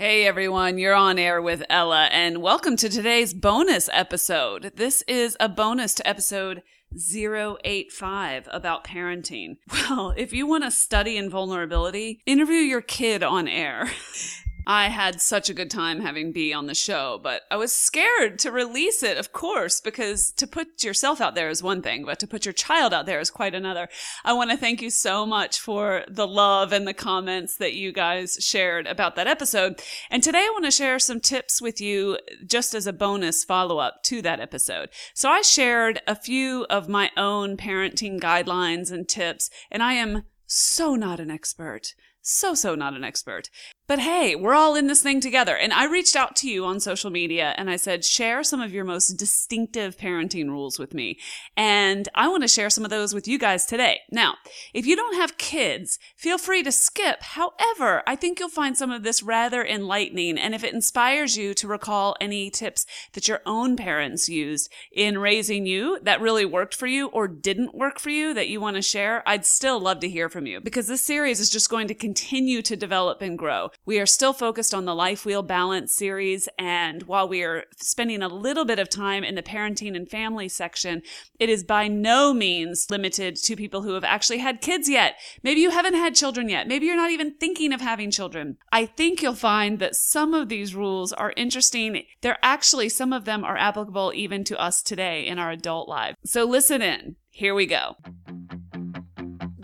Hey everyone, you're on air with Ella, and welcome to today's bonus episode. This is a bonus to episode 085 about parenting. Well, if you want to study in vulnerability, interview your kid on air. I had such a good time having B on the show, but I was scared to release it, of course, because to put yourself out there is one thing, but to put your child out there is quite another. I want to thank you so much for the love and the comments that you guys shared about that episode. And today I want to share some tips with you just as a bonus follow up to that episode. So I shared a few of my own parenting guidelines and tips, and I am so not an expert so, so not an expert. But hey, we're all in this thing together. And I reached out to you on social media and I said, share some of your most distinctive parenting rules with me. And I want to share some of those with you guys today. Now, if you don't have kids, feel free to skip. However, I think you'll find some of this rather enlightening. And if it inspires you to recall any tips that your own parents used in raising you that really worked for you or didn't work for you that you want to share, I'd still love to hear from you because this series is just going to continue to develop and grow. We are still focused on the Life Wheel Balance series. And while we are spending a little bit of time in the parenting and family section, it is by no means limited to people who have actually had kids yet. Maybe you haven't had children yet. Maybe you're not even thinking of having children. I think you'll find that some of these rules are interesting. They're actually, some of them are applicable even to us today in our adult lives. So listen in. Here we go.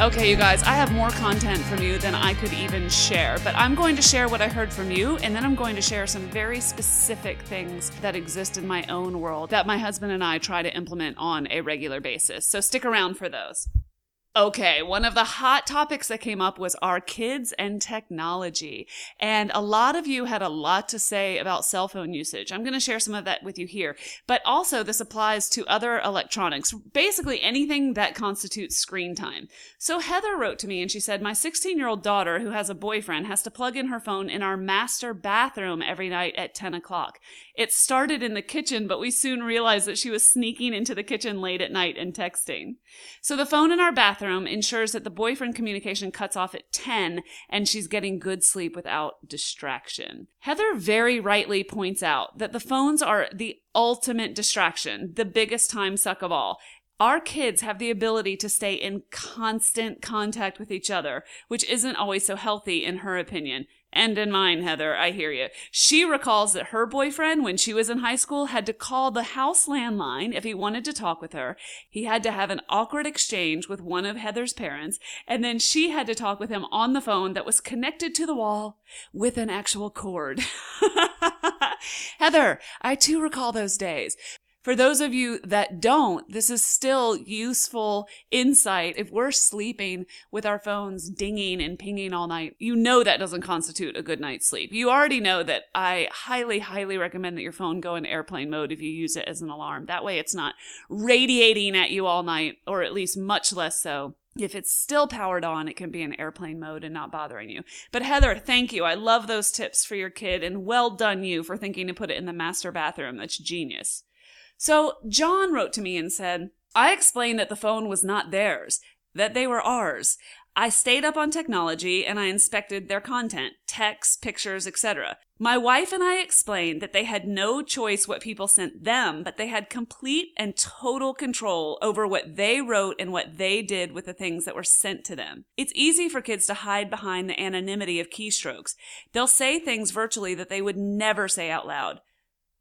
Okay, you guys, I have more content from you than I could even share, but I'm going to share what I heard from you, and then I'm going to share some very specific things that exist in my own world that my husband and I try to implement on a regular basis. So stick around for those. Okay, one of the hot topics that came up was our kids and technology. And a lot of you had a lot to say about cell phone usage. I'm going to share some of that with you here. But also, this applies to other electronics, basically anything that constitutes screen time. So, Heather wrote to me and she said, My 16 year old daughter, who has a boyfriend, has to plug in her phone in our master bathroom every night at 10 o'clock. It started in the kitchen, but we soon realized that she was sneaking into the kitchen late at night and texting. So, the phone in our bathroom ensures that the boyfriend communication cuts off at 10 and she's getting good sleep without distraction. Heather very rightly points out that the phones are the ultimate distraction, the biggest time suck of all. Our kids have the ability to stay in constant contact with each other, which isn't always so healthy in her opinion. And in mine, Heather, I hear you. She recalls that her boyfriend, when she was in high school, had to call the house landline if he wanted to talk with her. He had to have an awkward exchange with one of Heather's parents, and then she had to talk with him on the phone that was connected to the wall with an actual cord. Heather, I too recall those days. For those of you that don't, this is still useful insight. If we're sleeping with our phones dinging and pinging all night, you know that doesn't constitute a good night's sleep. You already know that I highly, highly recommend that your phone go in airplane mode if you use it as an alarm. That way it's not radiating at you all night, or at least much less so. If it's still powered on, it can be in airplane mode and not bothering you. But Heather, thank you. I love those tips for your kid and well done you for thinking to put it in the master bathroom. That's genius. So John wrote to me and said, I explained that the phone was not theirs, that they were ours. I stayed up on technology and I inspected their content, texts, pictures, etc. My wife and I explained that they had no choice what people sent them, but they had complete and total control over what they wrote and what they did with the things that were sent to them. It's easy for kids to hide behind the anonymity of keystrokes. They'll say things virtually that they would never say out loud.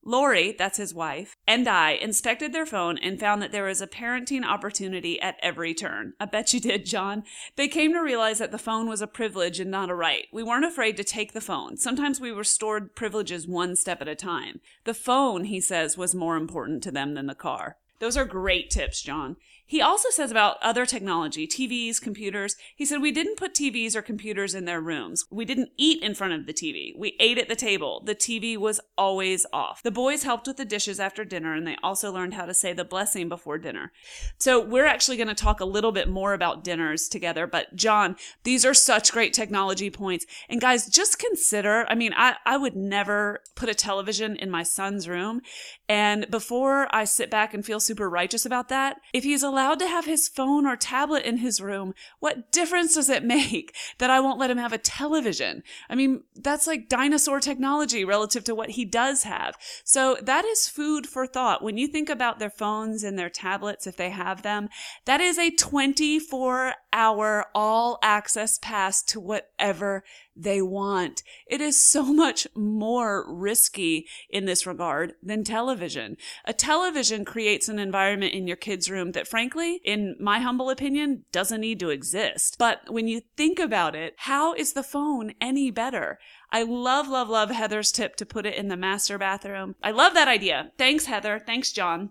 Lori, that's his wife, and I inspected their phone and found that there was a parenting opportunity at every turn. I bet you did, John. They came to realize that the phone was a privilege and not a right. We weren't afraid to take the phone. Sometimes we restored privileges one step at a time. The phone, he says, was more important to them than the car. Those are great tips, John. He also says about other technology, TVs, computers. He said, We didn't put TVs or computers in their rooms. We didn't eat in front of the TV. We ate at the table. The TV was always off. The boys helped with the dishes after dinner, and they also learned how to say the blessing before dinner. So we're actually going to talk a little bit more about dinners together. But John, these are such great technology points. And guys, just consider I mean, I, I would never put a television in my son's room. And before I sit back and feel super righteous about that, if he's allowed to have his phone or tablet in his room, what difference does it make that I won't let him have a television? I mean, that's like dinosaur technology relative to what he does have. So that is food for thought. When you think about their phones and their tablets, if they have them, that is a 24 hour all access pass to whatever they want. It is so much more risky in this regard than television. A television creates an environment in your kid's room that frankly, in my humble opinion, doesn't need to exist. But when you think about it, how is the phone any better? I love, love, love Heather's tip to put it in the master bathroom. I love that idea. Thanks, Heather. Thanks, John.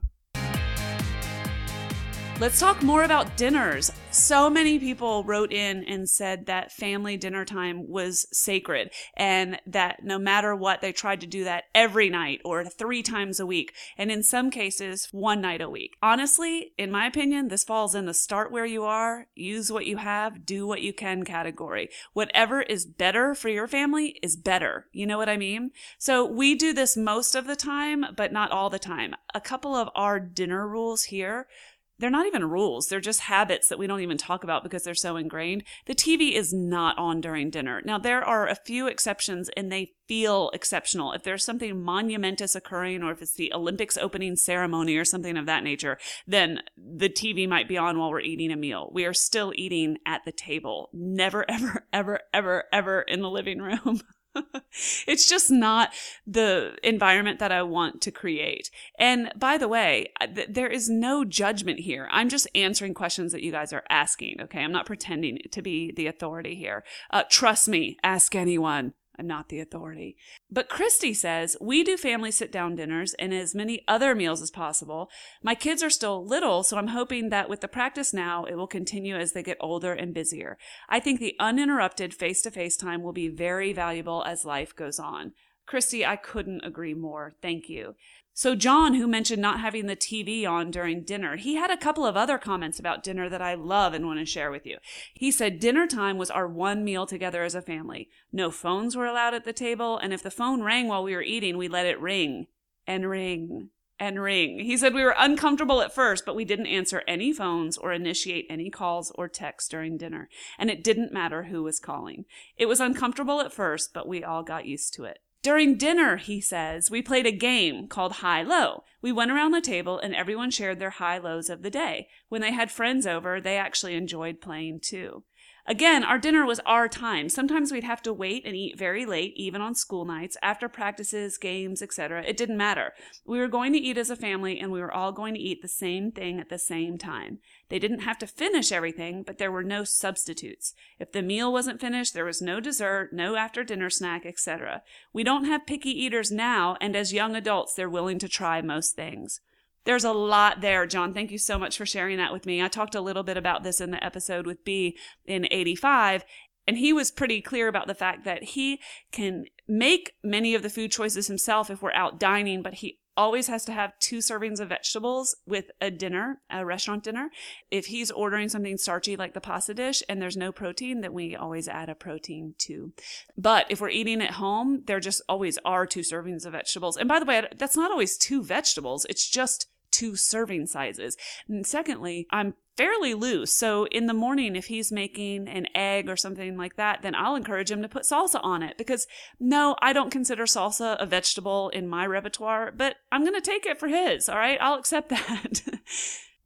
Let's talk more about dinners. So many people wrote in and said that family dinner time was sacred and that no matter what, they tried to do that every night or three times a week. And in some cases, one night a week. Honestly, in my opinion, this falls in the start where you are, use what you have, do what you can category. Whatever is better for your family is better. You know what I mean? So we do this most of the time, but not all the time. A couple of our dinner rules here they're not even rules. They're just habits that we don't even talk about because they're so ingrained. The TV is not on during dinner. Now, there are a few exceptions and they feel exceptional. If there's something monumentous occurring or if it's the Olympics opening ceremony or something of that nature, then the TV might be on while we're eating a meal. We are still eating at the table. Never, ever, ever, ever, ever in the living room. it's just not the environment that I want to create. And by the way, th- there is no judgment here. I'm just answering questions that you guys are asking. Okay. I'm not pretending to be the authority here. Uh, trust me, ask anyone. I'm not the authority. But Christy says, we do family sit down dinners and as many other meals as possible. My kids are still little, so I'm hoping that with the practice now, it will continue as they get older and busier. I think the uninterrupted face to face time will be very valuable as life goes on. Christy, I couldn't agree more. Thank you. So, John, who mentioned not having the TV on during dinner, he had a couple of other comments about dinner that I love and want to share with you. He said dinner time was our one meal together as a family. No phones were allowed at the table, and if the phone rang while we were eating, we let it ring and ring and ring. He said we were uncomfortable at first, but we didn't answer any phones or initiate any calls or texts during dinner. And it didn't matter who was calling. It was uncomfortable at first, but we all got used to it. During dinner, he says, we played a game called High Low. We went around the table and everyone shared their high lows of the day. When they had friends over, they actually enjoyed playing too. Again, our dinner was our time. Sometimes we'd have to wait and eat very late, even on school nights, after practices, games, etc. It didn't matter. We were going to eat as a family and we were all going to eat the same thing at the same time. They didn't have to finish everything, but there were no substitutes. If the meal wasn't finished, there was no dessert, no after dinner snack, etc. We don't have picky eaters now, and as young adults, they're willing to try most things. There's a lot there, John. Thank you so much for sharing that with me. I talked a little bit about this in the episode with B in 85, and he was pretty clear about the fact that he can make many of the food choices himself if we're out dining, but he always has to have two servings of vegetables with a dinner, a restaurant dinner. If he's ordering something starchy like the pasta dish and there's no protein, then we always add a protein too. But if we're eating at home, there just always are two servings of vegetables. And by the way, that's not always two vegetables. It's just two serving sizes. And secondly, I'm fairly loose. So in the morning, if he's making an egg or something like that, then I'll encourage him to put salsa on it because no, I don't consider salsa a vegetable in my repertoire, but I'm going to take it for his. All right. I'll accept that.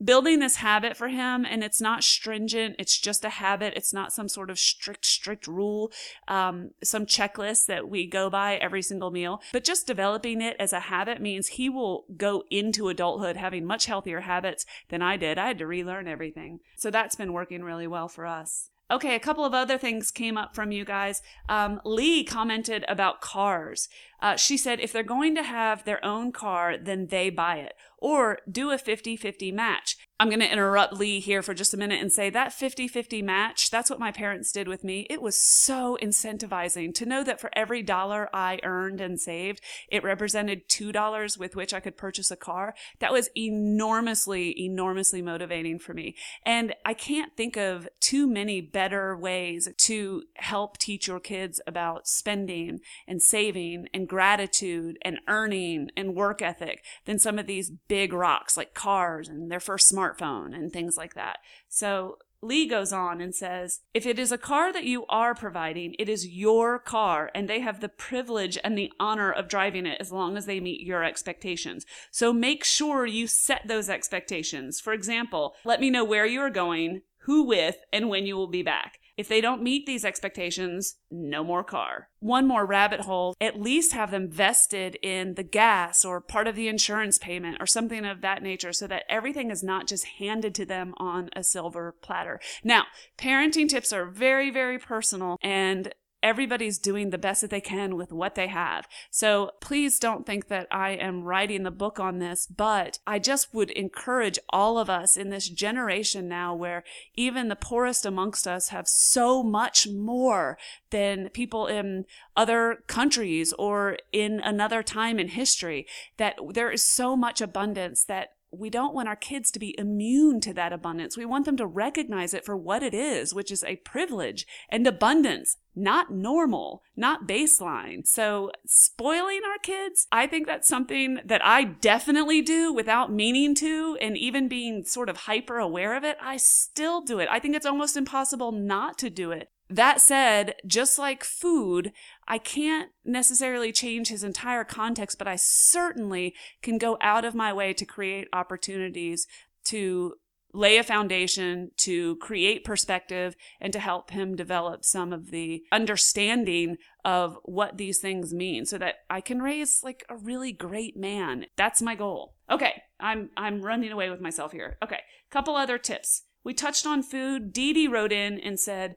Building this habit for him and it's not stringent it's just a habit it's not some sort of strict strict rule um, some checklist that we go by every single meal but just developing it as a habit means he will go into adulthood having much healthier habits than i did. I had to relearn everything. So that's been working really well for us Okay, a couple of other things came up from you guys. Um, Lee commented about cars. Uh, she said if they're going to have their own car, then they buy it or do a 50 50 match. I'm going to interrupt Lee here for just a minute and say that 50 50 match, that's what my parents did with me. It was so incentivizing to know that for every dollar I earned and saved, it represented $2 with which I could purchase a car. That was enormously, enormously motivating for me. And I can't think of too many better ways to help teach your kids about spending and saving and gratitude and earning and work ethic than some of these big rocks like cars and their first smartphone and things like that. So Lee goes on and says, if it is a car that you are providing, it is your car and they have the privilege and the honor of driving it as long as they meet your expectations. So make sure you set those expectations. For example, let me know where you are going, who with, and when you will be back. If they don't meet these expectations, no more car. One more rabbit hole, at least have them vested in the gas or part of the insurance payment or something of that nature so that everything is not just handed to them on a silver platter. Now, parenting tips are very, very personal and everybody's doing the best that they can with what they have. So please don't think that I am writing the book on this, but I just would encourage all of us in this generation now where even the poorest amongst us have so much more than people in other countries or in another time in history that there is so much abundance that we don't want our kids to be immune to that abundance. We want them to recognize it for what it is, which is a privilege and abundance, not normal, not baseline. So spoiling our kids, I think that's something that I definitely do without meaning to and even being sort of hyper aware of it. I still do it. I think it's almost impossible not to do it. That said, just like food, I can't necessarily change his entire context, but I certainly can go out of my way to create opportunities to lay a foundation, to create perspective, and to help him develop some of the understanding of what these things mean so that I can raise like a really great man. That's my goal. Okay, I'm I'm running away with myself here. Okay, couple other tips. We touched on food. Dee Dee wrote in and said,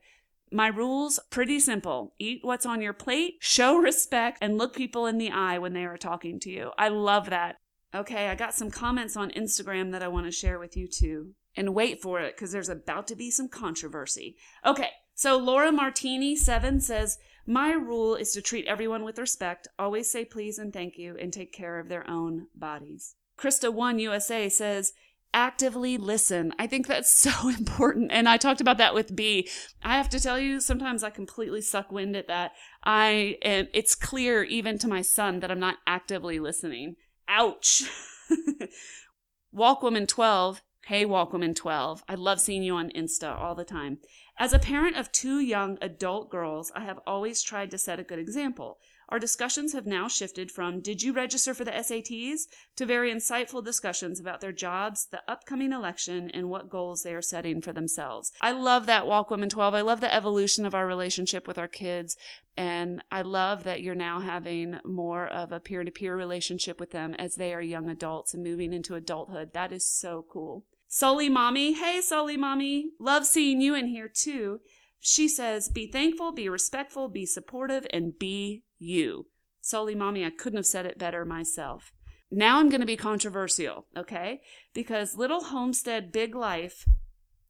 my rules pretty simple. Eat what's on your plate, show respect, and look people in the eye when they are talking to you. I love that. Okay, I got some comments on Instagram that I want to share with you too. And wait for it because there's about to be some controversy. Okay, so Laura Martini 7 says, My rule is to treat everyone with respect, always say please and thank you, and take care of their own bodies. Krista 1 USA says, actively listen. I think that's so important. And I talked about that with B. I have to tell you, sometimes I completely suck wind at that. I am, it's clear even to my son that I'm not actively listening. Ouch. Walk Woman 12. Hey, Walk Woman 12. I love seeing you on Insta all the time. As a parent of two young adult girls, I have always tried to set a good example. Our discussions have now shifted from did you register for the SATs to very insightful discussions about their jobs, the upcoming election, and what goals they are setting for themselves. I love that Walk Women 12. I love the evolution of our relationship with our kids. And I love that you're now having more of a peer to peer relationship with them as they are young adults and moving into adulthood. That is so cool. Sully Mommy. Hey, Sully Mommy. Love seeing you in here too. She says, be thankful, be respectful, be supportive, and be you. Sully Mommy, I couldn't have said it better myself. Now I'm going to be controversial, okay? Because Little Homestead Big Life,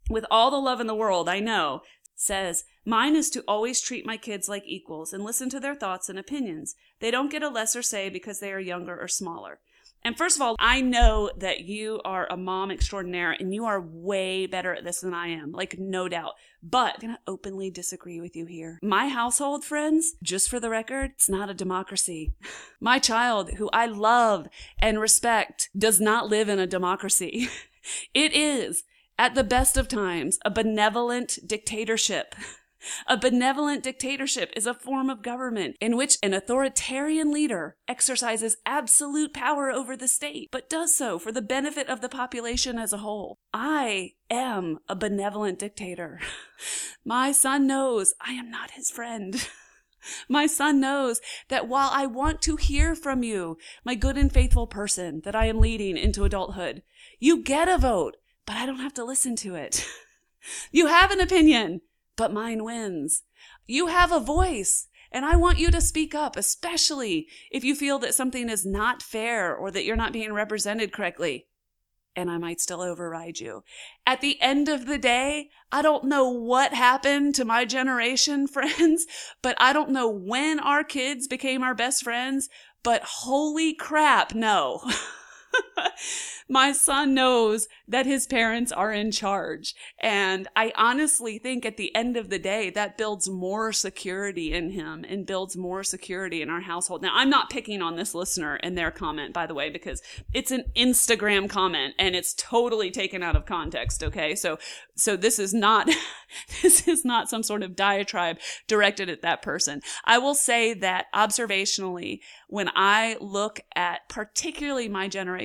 with all the love in the world, I know, says, Mine is to always treat my kids like equals and listen to their thoughts and opinions. They don't get a lesser say because they are younger or smaller. And first of all, I know that you are a mom extraordinaire and you are way better at this than I am, like no doubt. But I'm going to openly disagree with you here. My household, friends, just for the record, it's not a democracy. My child, who I love and respect, does not live in a democracy. It is, at the best of times, a benevolent dictatorship. A benevolent dictatorship is a form of government in which an authoritarian leader exercises absolute power over the state, but does so for the benefit of the population as a whole. I am a benevolent dictator. My son knows I am not his friend. My son knows that while I want to hear from you, my good and faithful person that I am leading into adulthood, you get a vote, but I don't have to listen to it. You have an opinion, but mine wins. You have a voice. And I want you to speak up, especially if you feel that something is not fair or that you're not being represented correctly. and I might still override you. At the end of the day, I don't know what happened to my generation friends, but I don't know when our kids became our best friends, but holy crap, no. my son knows that his parents are in charge. And I honestly think at the end of the day, that builds more security in him and builds more security in our household. Now, I'm not picking on this listener and their comment, by the way, because it's an Instagram comment and it's totally taken out of context. Okay. So, so this is not, this is not some sort of diatribe directed at that person. I will say that observationally, when I look at particularly my generation,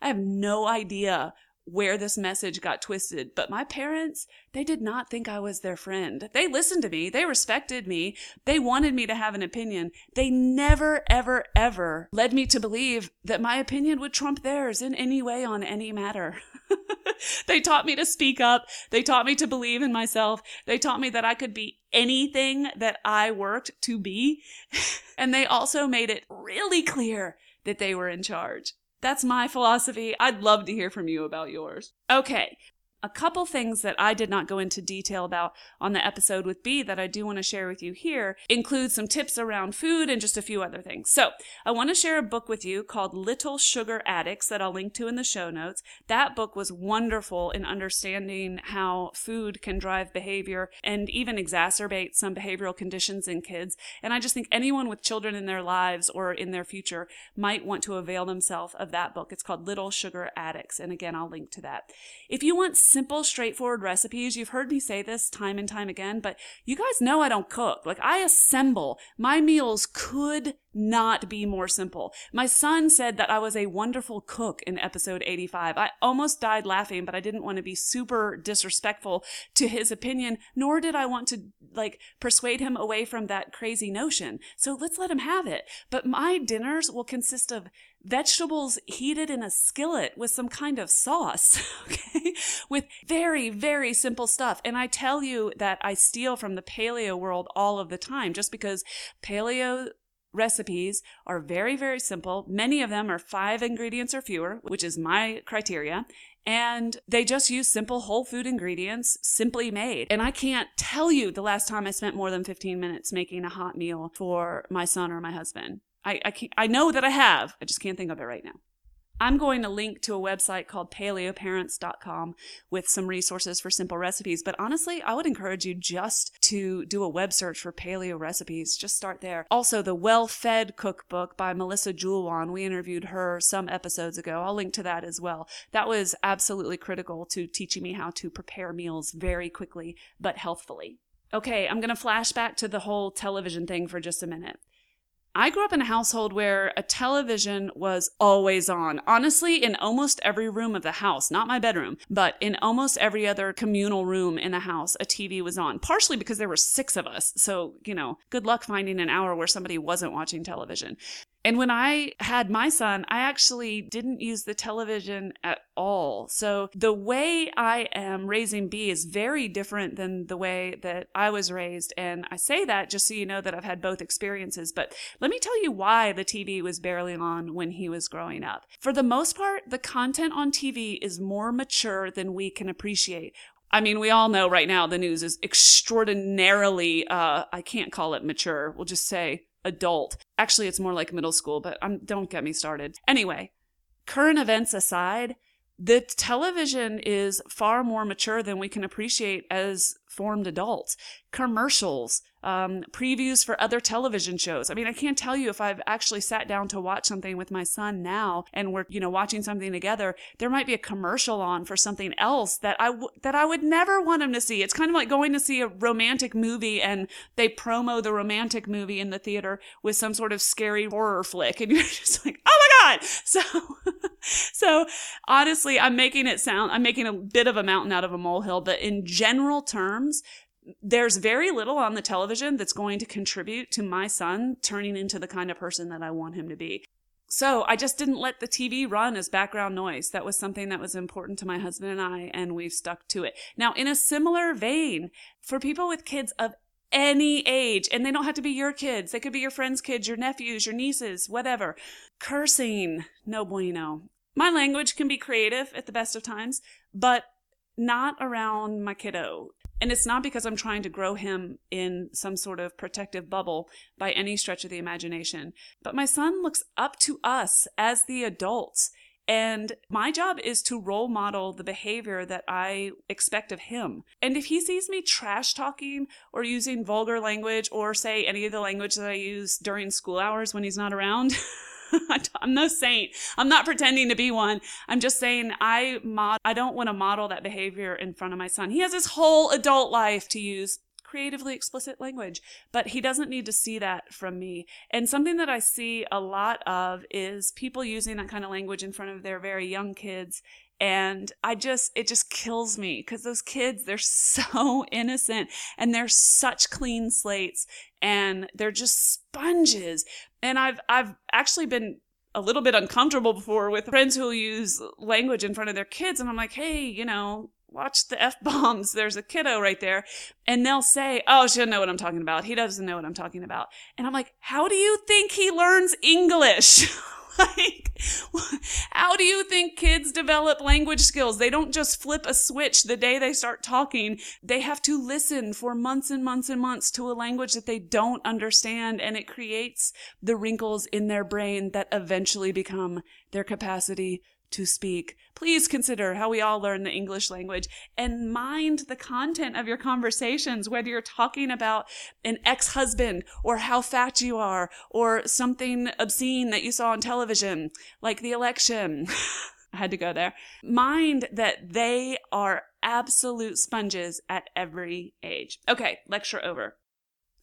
I have no idea where this message got twisted. But my parents, they did not think I was their friend. They listened to me. They respected me. They wanted me to have an opinion. They never, ever, ever led me to believe that my opinion would trump theirs in any way on any matter. they taught me to speak up. They taught me to believe in myself. They taught me that I could be anything that I worked to be. and they also made it really clear that they were in charge. That's my philosophy. I'd love to hear from you about yours. Okay, a couple things that I did not go into detail about on the episode with B that I do want to share with you here include some tips around food and just a few other things. So, I want to share a book with you called Little Sugar Addicts that I'll link to in the show notes. That book was wonderful in understanding how food can drive behavior and even exacerbate some behavioral conditions in kids. And I just think anyone with children in their lives or in their future might want to avail themselves of that book. It's called Little Sugar Addicts. And again, I'll link to that. If you want simple, straightforward recipes. You've heard me say this time and time again, but you guys know I don't cook. Like I assemble. My meals could not be more simple. My son said that I was a wonderful cook in episode 85. I almost died laughing, but I didn't want to be super disrespectful to his opinion, nor did I want to like persuade him away from that crazy notion. So let's let him have it. But my dinners will consist of vegetables heated in a skillet with some kind of sauce, okay? With very, very simple stuff. And I tell you that I steal from the paleo world all of the time just because paleo recipes are very, very simple. Many of them are five ingredients or fewer, which is my criteria. And they just use simple whole food ingredients, simply made. And I can't tell you the last time I spent more than 15 minutes making a hot meal for my son or my husband. I, I, can't, I know that I have. I just can't think of it right now. I'm going to link to a website called paleoparents.com with some resources for simple recipes. But honestly, I would encourage you just to do a web search for paleo recipes. Just start there. Also, the Well Fed Cookbook by Melissa Joulwan. We interviewed her some episodes ago. I'll link to that as well. That was absolutely critical to teaching me how to prepare meals very quickly but healthfully. Okay, I'm going to flash back to the whole television thing for just a minute. I grew up in a household where a television was always on. Honestly, in almost every room of the house, not my bedroom, but in almost every other communal room in the house, a TV was on. Partially because there were six of us. So, you know, good luck finding an hour where somebody wasn't watching television. And when I had my son, I actually didn't use the television at all. So the way I am raising B is very different than the way that I was raised. And I say that just so you know that I've had both experiences. But let me tell you why the TV was barely on when he was growing up. For the most part, the content on TV is more mature than we can appreciate. I mean, we all know right now the news is extraordinarily, uh, I can't call it mature. We'll just say adult. Actually, it's more like middle school, but um, don't get me started. Anyway, current events aside, the television is far more mature than we can appreciate as formed adults. Commercials, um, previews for other television shows. I mean, I can't tell you if I've actually sat down to watch something with my son now and we're, you know, watching something together, there might be a commercial on for something else that I, w- that I would never want him to see. It's kind of like going to see a romantic movie and they promo the romantic movie in the theater with some sort of scary horror flick. And you're just like, oh my God. So, so honestly, I'm making it sound, I'm making a bit of a mountain out of a molehill, but in general terms, there's very little on the television that's going to contribute to my son turning into the kind of person that I want him to be. So I just didn't let the TV run as background noise. That was something that was important to my husband and I, and we've stuck to it. Now, in a similar vein, for people with kids of any age, and they don't have to be your kids, they could be your friends' kids, your nephews, your nieces, whatever. Cursing, no bueno My language can be creative at the best of times, but not around my kiddo. And it's not because I'm trying to grow him in some sort of protective bubble by any stretch of the imagination. But my son looks up to us as the adults. And my job is to role model the behavior that I expect of him. And if he sees me trash talking or using vulgar language or say any of the language that I use during school hours when he's not around, I'm no saint. I'm not pretending to be one. I'm just saying I mod I don't want to model that behavior in front of my son. He has his whole adult life to use creatively explicit language, but he doesn't need to see that from me. And something that I see a lot of is people using that kind of language in front of their very young kids and I just, it just kills me because those kids, they're so innocent and they're such clean slates and they're just sponges. And I've, I've actually been a little bit uncomfortable before with friends who use language in front of their kids. And I'm like, hey, you know, watch the F bombs. There's a kiddo right there. And they'll say, oh, she doesn't know what I'm talking about. He doesn't know what I'm talking about. And I'm like, how do you think he learns English? like, how do you think kids develop language skills? They don't just flip a switch the day they start talking. They have to listen for months and months and months to a language that they don't understand. And it creates the wrinkles in their brain that eventually become their capacity to speak. Please consider how we all learn the English language and mind the content of your conversations, whether you're talking about an ex husband or how fat you are or something obscene that you saw on television, like the election. I had to go there. Mind that they are absolute sponges at every age. Okay, lecture over.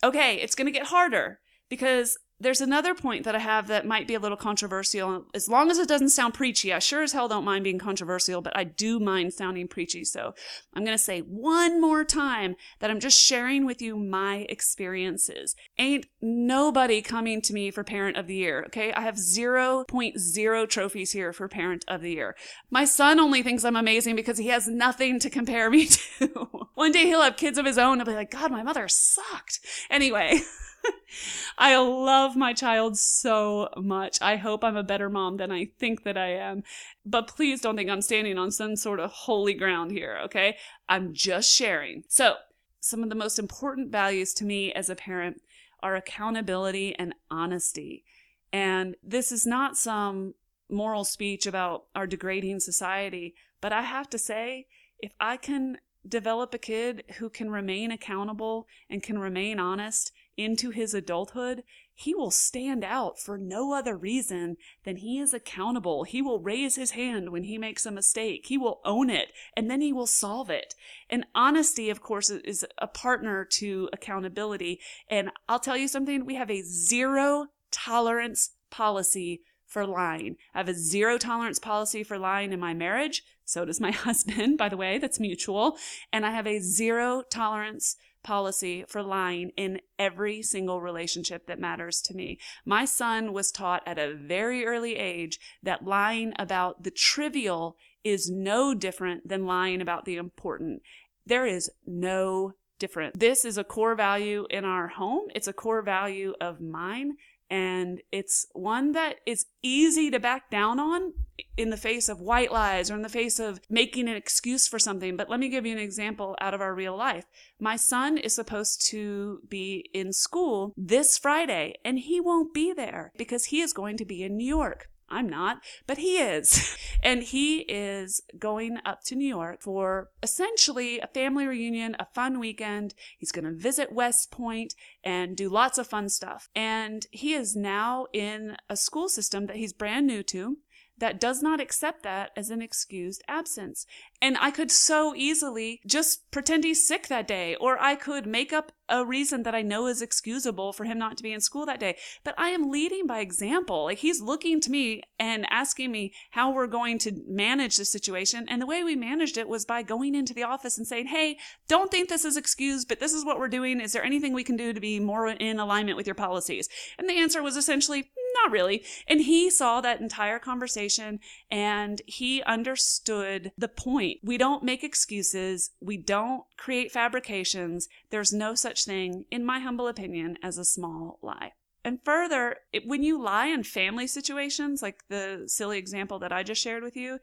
Okay, it's going to get harder because there's another point that I have that might be a little controversial. As long as it doesn't sound preachy, I sure as hell don't mind being controversial, but I do mind sounding preachy. So I'm going to say one more time that I'm just sharing with you my experiences. Ain't nobody coming to me for Parent of the Year, okay? I have 0.0 trophies here for Parent of the Year. My son only thinks I'm amazing because he has nothing to compare me to. One day he'll have kids of his own. I'll be like, God, my mother sucked. Anyway. I love my child so much. I hope I'm a better mom than I think that I am. But please don't think I'm standing on some sort of holy ground here, okay? I'm just sharing. So, some of the most important values to me as a parent are accountability and honesty. And this is not some moral speech about our degrading society, but I have to say, if I can develop a kid who can remain accountable and can remain honest into his adulthood, he will stand out for no other reason than he is accountable. He will raise his hand when he makes a mistake. He will own it and then he will solve it. And honesty, of course, is a partner to accountability. And I'll tell you something, we have a zero tolerance policy for lying. I have a zero tolerance policy for lying in my marriage. So does my husband, by the way, that's mutual. And I have a zero tolerance policy for lying in every single relationship that matters to me. My son was taught at a very early age that lying about the trivial is no different than lying about the important. There is no difference. This is a core value in our home. It's a core value of mine and it's one that is easy to back down on in the face of white lies or in the face of making an excuse for something. But let me give you an example out of our real life. My son is supposed to be in school this Friday and he won't be there because he is going to be in New York. I'm not, but he is. And he is going up to New York for essentially a family reunion, a fun weekend. He's going to visit West Point and do lots of fun stuff. And he is now in a school system that he's brand new to that does not accept that as an excused absence. And I could so easily just pretend he's sick that day, or I could make up a reason that I know is excusable for him not to be in school that day. But I am leading by example. Like he's looking to me and asking me how we're going to manage the situation. And the way we managed it was by going into the office and saying, Hey, don't think this is excused, but this is what we're doing. Is there anything we can do to be more in alignment with your policies? And the answer was essentially, not really. And he saw that entire conversation and he understood the point. We don't make excuses. We don't create fabrications. There's no such thing, in my humble opinion, as a small lie. And further, it, when you lie in family situations, like the silly example that I just shared with you,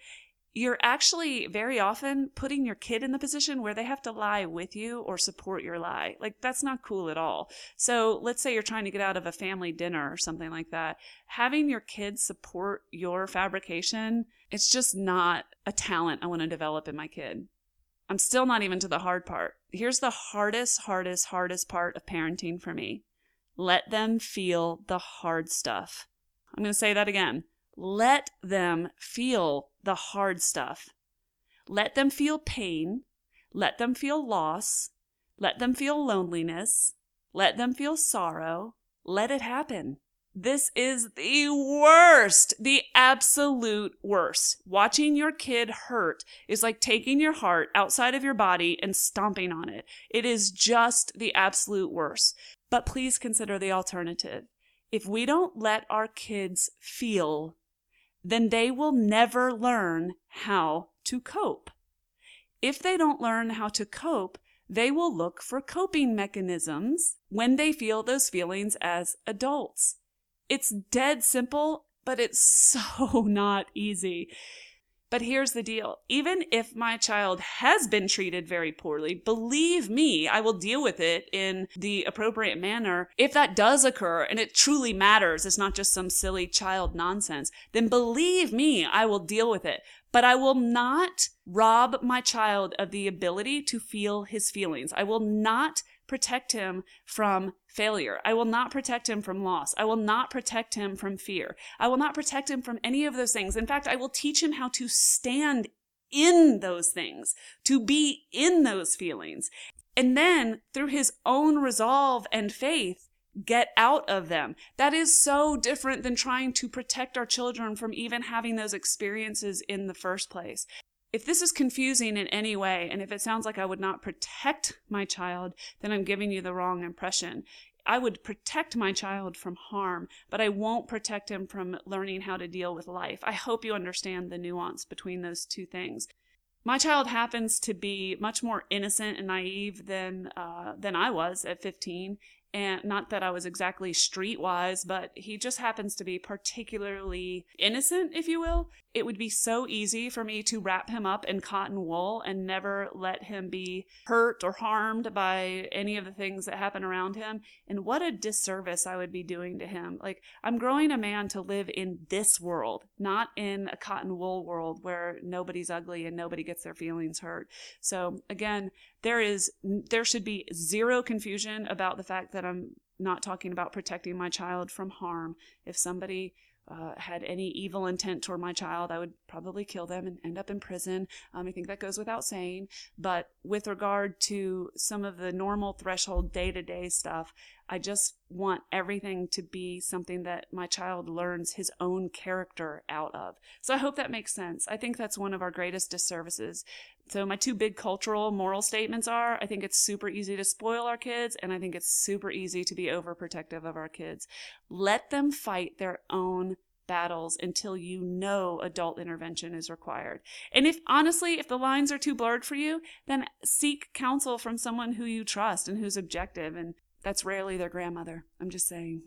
you're actually very often putting your kid in the position where they have to lie with you or support your lie. Like, that's not cool at all. So, let's say you're trying to get out of a family dinner or something like that. Having your kids support your fabrication, it's just not a talent I want to develop in my kid. I'm still not even to the hard part. Here's the hardest, hardest, hardest part of parenting for me let them feel the hard stuff. I'm going to say that again. Let them feel the hard stuff. Let them feel pain. Let them feel loss. Let them feel loneliness. Let them feel sorrow. Let it happen. This is the worst, the absolute worst. Watching your kid hurt is like taking your heart outside of your body and stomping on it. It is just the absolute worst. But please consider the alternative. If we don't let our kids feel then they will never learn how to cope. If they don't learn how to cope, they will look for coping mechanisms when they feel those feelings as adults. It's dead simple, but it's so not easy. But here's the deal. Even if my child has been treated very poorly, believe me, I will deal with it in the appropriate manner. If that does occur and it truly matters, it's not just some silly child nonsense, then believe me, I will deal with it. But I will not rob my child of the ability to feel his feelings. I will not protect him from failure. I will not protect him from loss. I will not protect him from fear. I will not protect him from any of those things. In fact, I will teach him how to stand in those things, to be in those feelings. And then through his own resolve and faith, get out of them. That is so different than trying to protect our children from even having those experiences in the first place. If this is confusing in any way, and if it sounds like I would not protect my child, then I'm giving you the wrong impression. I would protect my child from harm, but I won't protect him from learning how to deal with life. I hope you understand the nuance between those two things. My child happens to be much more innocent and naive than uh, than I was at 15, and not that I was exactly streetwise, but he just happens to be particularly innocent, if you will. It would be so easy for me to wrap him up in cotton wool and never let him be hurt or harmed by any of the things that happen around him. And what a disservice I would be doing to him. Like, I'm growing a man to live in this world, not in a cotton wool world where nobody's ugly and nobody gets their feelings hurt. So, again, there is there should be zero confusion about the fact that I'm not talking about protecting my child from harm. If somebody uh, had any evil intent toward my child, I would probably kill them and end up in prison. Um, I think that goes without saying. But with regard to some of the normal threshold day to day stuff, I just want everything to be something that my child learns his own character out of. So I hope that makes sense. I think that's one of our greatest disservices so my two big cultural moral statements are I think it's super easy to spoil our kids and I think it's super easy to be overprotective of our kids. Let them fight their own battles until you know adult intervention is required. And if honestly, if the lines are too blurred for you, then seek counsel from someone who you trust and who's objective and that's rarely their grandmother. I'm just saying.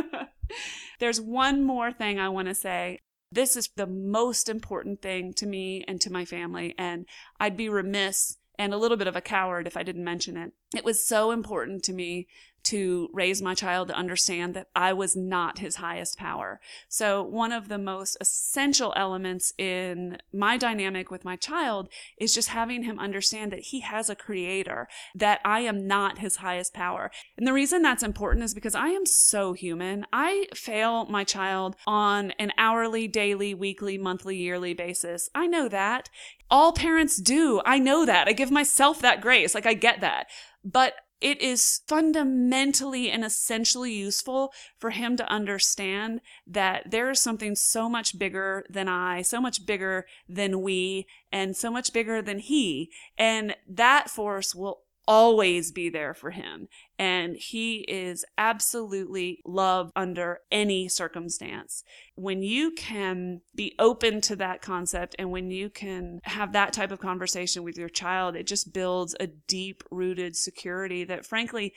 There's one more thing I want to say. This is the most important thing to me and to my family. And I'd be remiss and a little bit of a coward if I didn't mention it. It was so important to me to raise my child to understand that I was not his highest power. So one of the most essential elements in my dynamic with my child is just having him understand that he has a creator, that I am not his highest power. And the reason that's important is because I am so human. I fail my child on an hourly, daily, weekly, monthly, yearly basis. I know that. All parents do. I know that. I give myself that grace. Like I get that. But it is fundamentally and essentially useful for him to understand that there is something so much bigger than I, so much bigger than we, and so much bigger than he. And that force will always be there for him. And he is absolutely loved under any circumstance. When you can be open to that concept and when you can have that type of conversation with your child, it just builds a deep rooted security that frankly,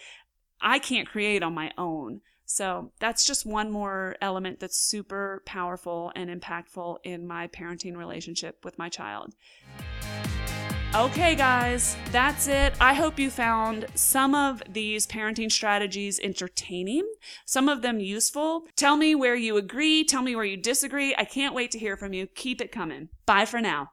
I can't create on my own. So that's just one more element that's super powerful and impactful in my parenting relationship with my child. Okay, guys, that's it. I hope you found some of these parenting strategies entertaining, some of them useful. Tell me where you agree, tell me where you disagree. I can't wait to hear from you. Keep it coming. Bye for now.